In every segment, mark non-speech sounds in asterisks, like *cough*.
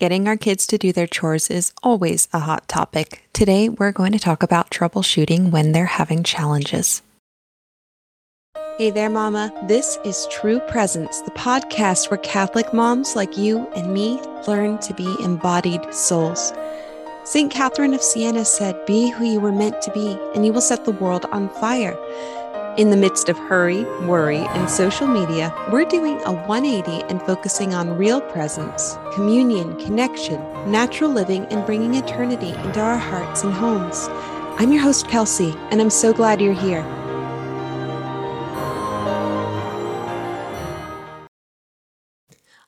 Getting our kids to do their chores is always a hot topic. Today, we're going to talk about troubleshooting when they're having challenges. Hey there, Mama. This is True Presence, the podcast where Catholic moms like you and me learn to be embodied souls. St. Catherine of Siena said, Be who you were meant to be, and you will set the world on fire. In the midst of hurry, worry, and social media, we're doing a 180 and focusing on real presence, communion, connection, natural living, and bringing eternity into our hearts and homes. I'm your host, Kelsey, and I'm so glad you're here.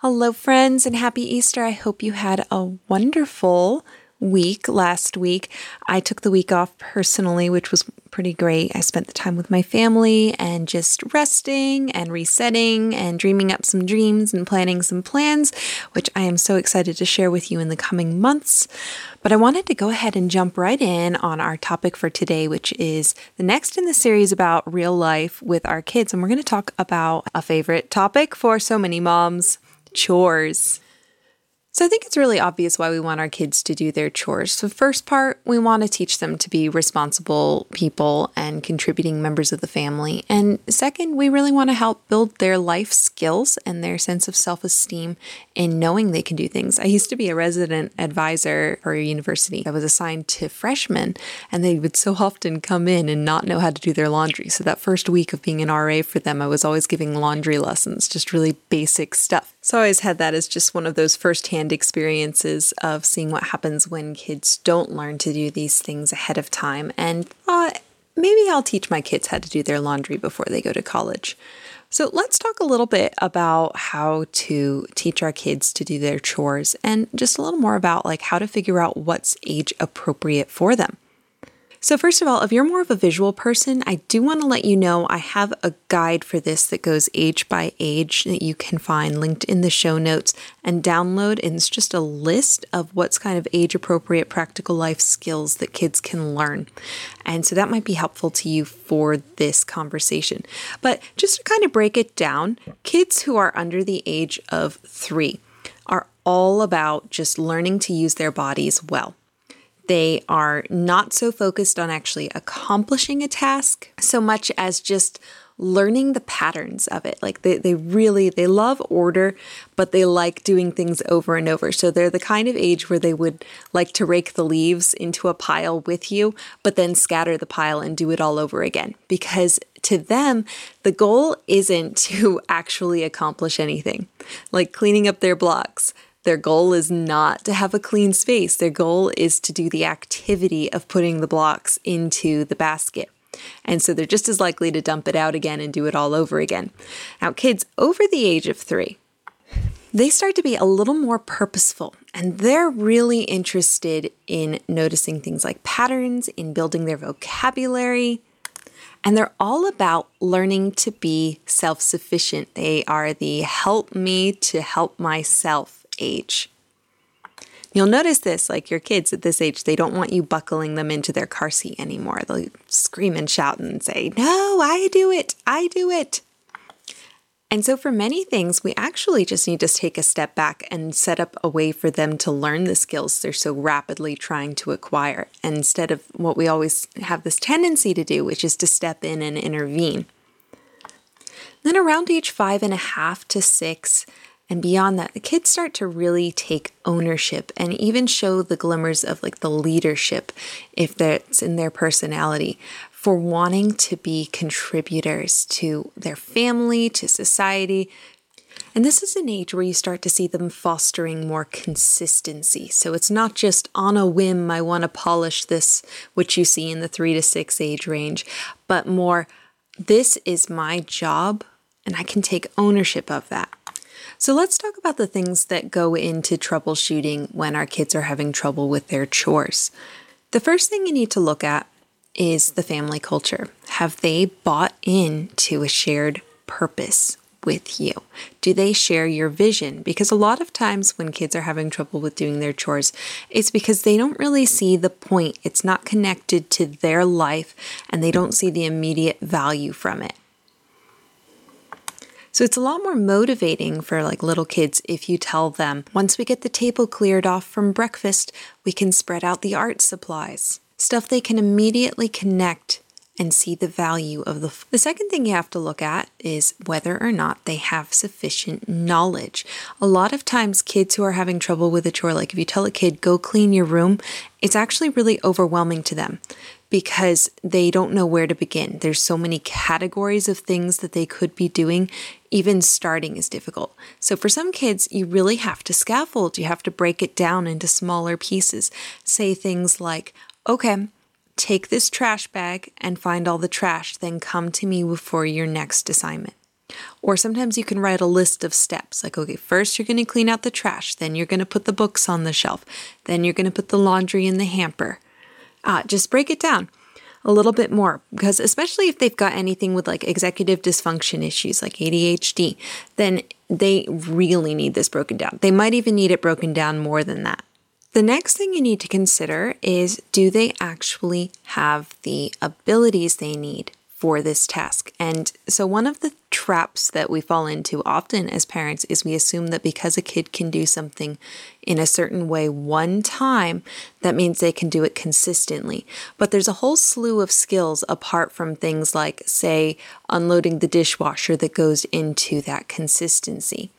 Hello, friends, and happy Easter. I hope you had a wonderful week last week. I took the week off personally, which was pretty great. I spent the time with my family and just resting and resetting and dreaming up some dreams and planning some plans, which I am so excited to share with you in the coming months. But I wanted to go ahead and jump right in on our topic for today, which is the next in the series about real life with our kids. And we're going to talk about a favorite topic for so many moms chores. So I think it's really obvious why we want our kids to do their chores. The first part, we want to teach them to be responsible people and contributing members of the family. And second, we really want to help build their life skills and their sense of self-esteem in knowing they can do things. I used to be a resident advisor for a university. I was assigned to freshmen and they would so often come in and not know how to do their laundry. So that first week of being an RA for them, I was always giving laundry lessons, just really basic stuff. So I always had that as just one of those experiences of seeing what happens when kids don't learn to do these things ahead of time. And thought maybe I'll teach my kids how to do their laundry before they go to college. So let's talk a little bit about how to teach our kids to do their chores and just a little more about like how to figure out what's age appropriate for them. So, first of all, if you're more of a visual person, I do want to let you know I have a guide for this that goes age by age that you can find linked in the show notes and download. And it's just a list of what's kind of age appropriate practical life skills that kids can learn. And so that might be helpful to you for this conversation. But just to kind of break it down, kids who are under the age of three are all about just learning to use their bodies well. They are not so focused on actually accomplishing a task so much as just learning the patterns of it. Like they, they really they love order, but they like doing things over and over. So they're the kind of age where they would like to rake the leaves into a pile with you, but then scatter the pile and do it all over again. Because to them, the goal isn't *laughs* to actually accomplish anything, like cleaning up their blocks. Their goal is not to have a clean space. Their goal is to do the activity of putting the blocks into the basket. And so they're just as likely to dump it out again and do it all over again. Now, kids over the age of three, they start to be a little more purposeful and they're really interested in noticing things like patterns, in building their vocabulary. And they're all about learning to be self sufficient. They are the help me to help myself age. You'll notice this, like your kids at this age, they don't want you buckling them into their car seat anymore. They'll scream and shout and say, No, I do it, I do it. And so, for many things, we actually just need to take a step back and set up a way for them to learn the skills they're so rapidly trying to acquire, instead of what we always have this tendency to do, which is to step in and intervene. Then, around age five and a half to six, and beyond that, the kids start to really take ownership and even show the glimmers of like the leadership, if that's in their personality, for wanting to be contributors to their family, to society. And this is an age where you start to see them fostering more consistency. So it's not just on a whim, I want to polish this, which you see in the three to six age range, but more, this is my job and I can take ownership of that. So let's talk about the things that go into troubleshooting when our kids are having trouble with their chores. The first thing you need to look at is the family culture. Have they bought into a shared purpose with you? Do they share your vision? Because a lot of times when kids are having trouble with doing their chores, it's because they don't really see the point. It's not connected to their life and they don't see the immediate value from it. So it's a lot more motivating for like little kids if you tell them, once we get the table cleared off from breakfast, we can spread out the art supplies. Stuff they can immediately connect and see the value of the. F- the second thing you have to look at is whether or not they have sufficient knowledge. A lot of times, kids who are having trouble with a chore, like if you tell a kid, go clean your room, it's actually really overwhelming to them because they don't know where to begin. There's so many categories of things that they could be doing. Even starting is difficult. So, for some kids, you really have to scaffold. You have to break it down into smaller pieces. Say things like, okay, take this trash bag and find all the trash, then come to me before your next assignment. Or sometimes you can write a list of steps like, okay, first you're going to clean out the trash, then you're going to put the books on the shelf, then you're going to put the laundry in the hamper. Uh, just break it down a little bit more because, especially if they've got anything with like executive dysfunction issues like ADHD, then they really need this broken down. They might even need it broken down more than that. The next thing you need to consider is do they actually have the abilities they need for this task? And so, one of the traps that we fall into often as parents is we assume that because a kid can do something in a certain way one time, that means they can do it consistently. But there's a whole slew of skills apart from things like, say, unloading the dishwasher that goes into that consistency.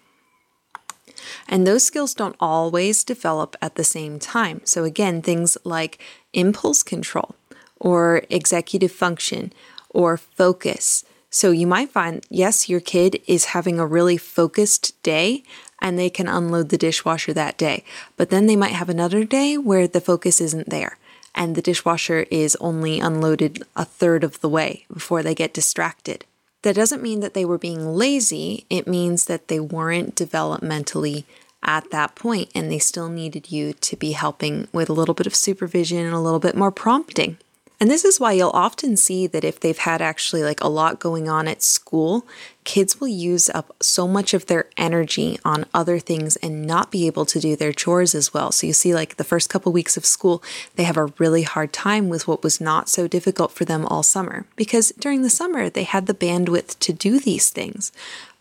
And those skills don't always develop at the same time. So, again, things like impulse control or executive function or focus. So, you might find, yes, your kid is having a really focused day and they can unload the dishwasher that day. But then they might have another day where the focus isn't there and the dishwasher is only unloaded a third of the way before they get distracted. That doesn't mean that they were being lazy. It means that they weren't developmentally at that point and they still needed you to be helping with a little bit of supervision and a little bit more prompting. And this is why you'll often see that if they've had actually like a lot going on at school, kids will use up so much of their energy on other things and not be able to do their chores as well. So you see, like the first couple weeks of school, they have a really hard time with what was not so difficult for them all summer because during the summer they had the bandwidth to do these things.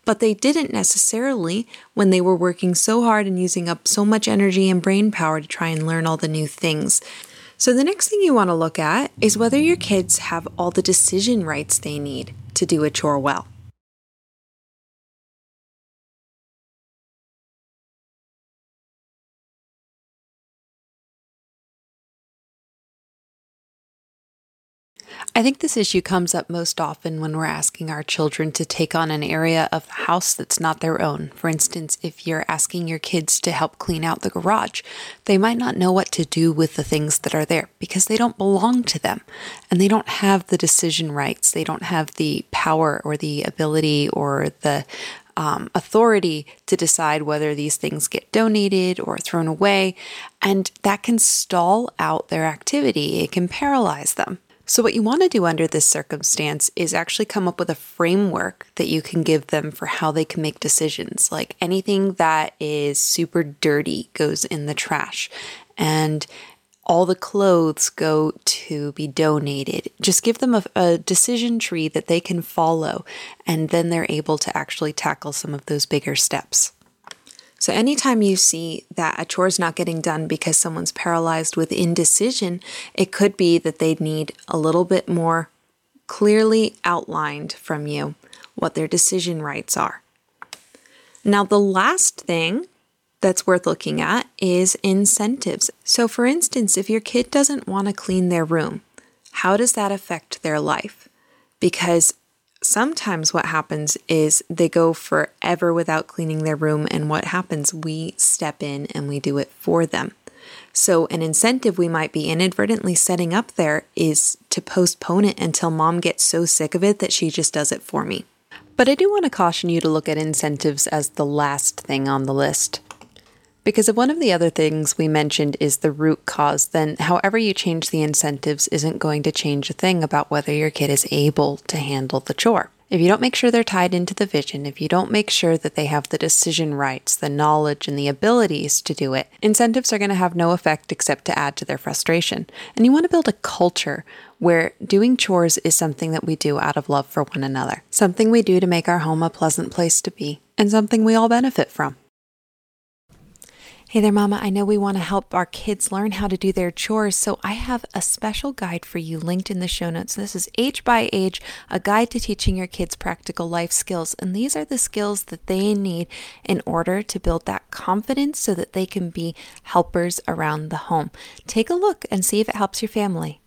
But they didn't necessarily when they were working so hard and using up so much energy and brain power to try and learn all the new things. So, the next thing you want to look at is whether your kids have all the decision rights they need to do a chore well. I think this issue comes up most often when we're asking our children to take on an area of the house that's not their own. For instance, if you're asking your kids to help clean out the garage, they might not know what to do with the things that are there because they don't belong to them and they don't have the decision rights. They don't have the power or the ability or the um, authority to decide whether these things get donated or thrown away. And that can stall out their activity, it can paralyze them. So, what you want to do under this circumstance is actually come up with a framework that you can give them for how they can make decisions. Like anything that is super dirty goes in the trash, and all the clothes go to be donated. Just give them a, a, decision tree that they can follow, and then they're able to actually tackle some of those bigger steps. So, anytime you see that a chore is not getting done because someone's paralyzed with indecision, it could be that they need a little bit more clearly outlined from you what their decision rights are. Now, the last thing that's worth looking at is incentives. So, for instance, if your kid doesn't want to clean their room, how does that affect their life? Because sometimes what happens is they go forever without cleaning their room, and what happens? We step in and we do it for them. So, an incentive we might be inadvertently setting up there is to postpone it until mom gets so sick of it that she just does it for me. But I do want to caution you to look at incentives as the last thing on the list. Because if one of the other things we mentioned is the root cause, then however you change the incentives isn't going to change a thing about whether your kid is able to handle the chore. If you don't make sure they're tied into the vision, if you don't make sure that they have the decision rights, the knowledge, and the abilities to do it, incentives are going to have no effect except to add to their frustration. And you want to build a culture where doing chores is something that we do out of love for one another, something we do to make our home a pleasant place to be, and something we all benefit from. Hey there, Mama. I know we want to help our kids learn how to do their chores, so I have a special guide for you linked in the show notes. This is Age by Age, a guide to teaching your kids practical life skills. And these are the skills that they need in order to build that confidence so that they can be helpers around the home. Take a look and see if it helps your family.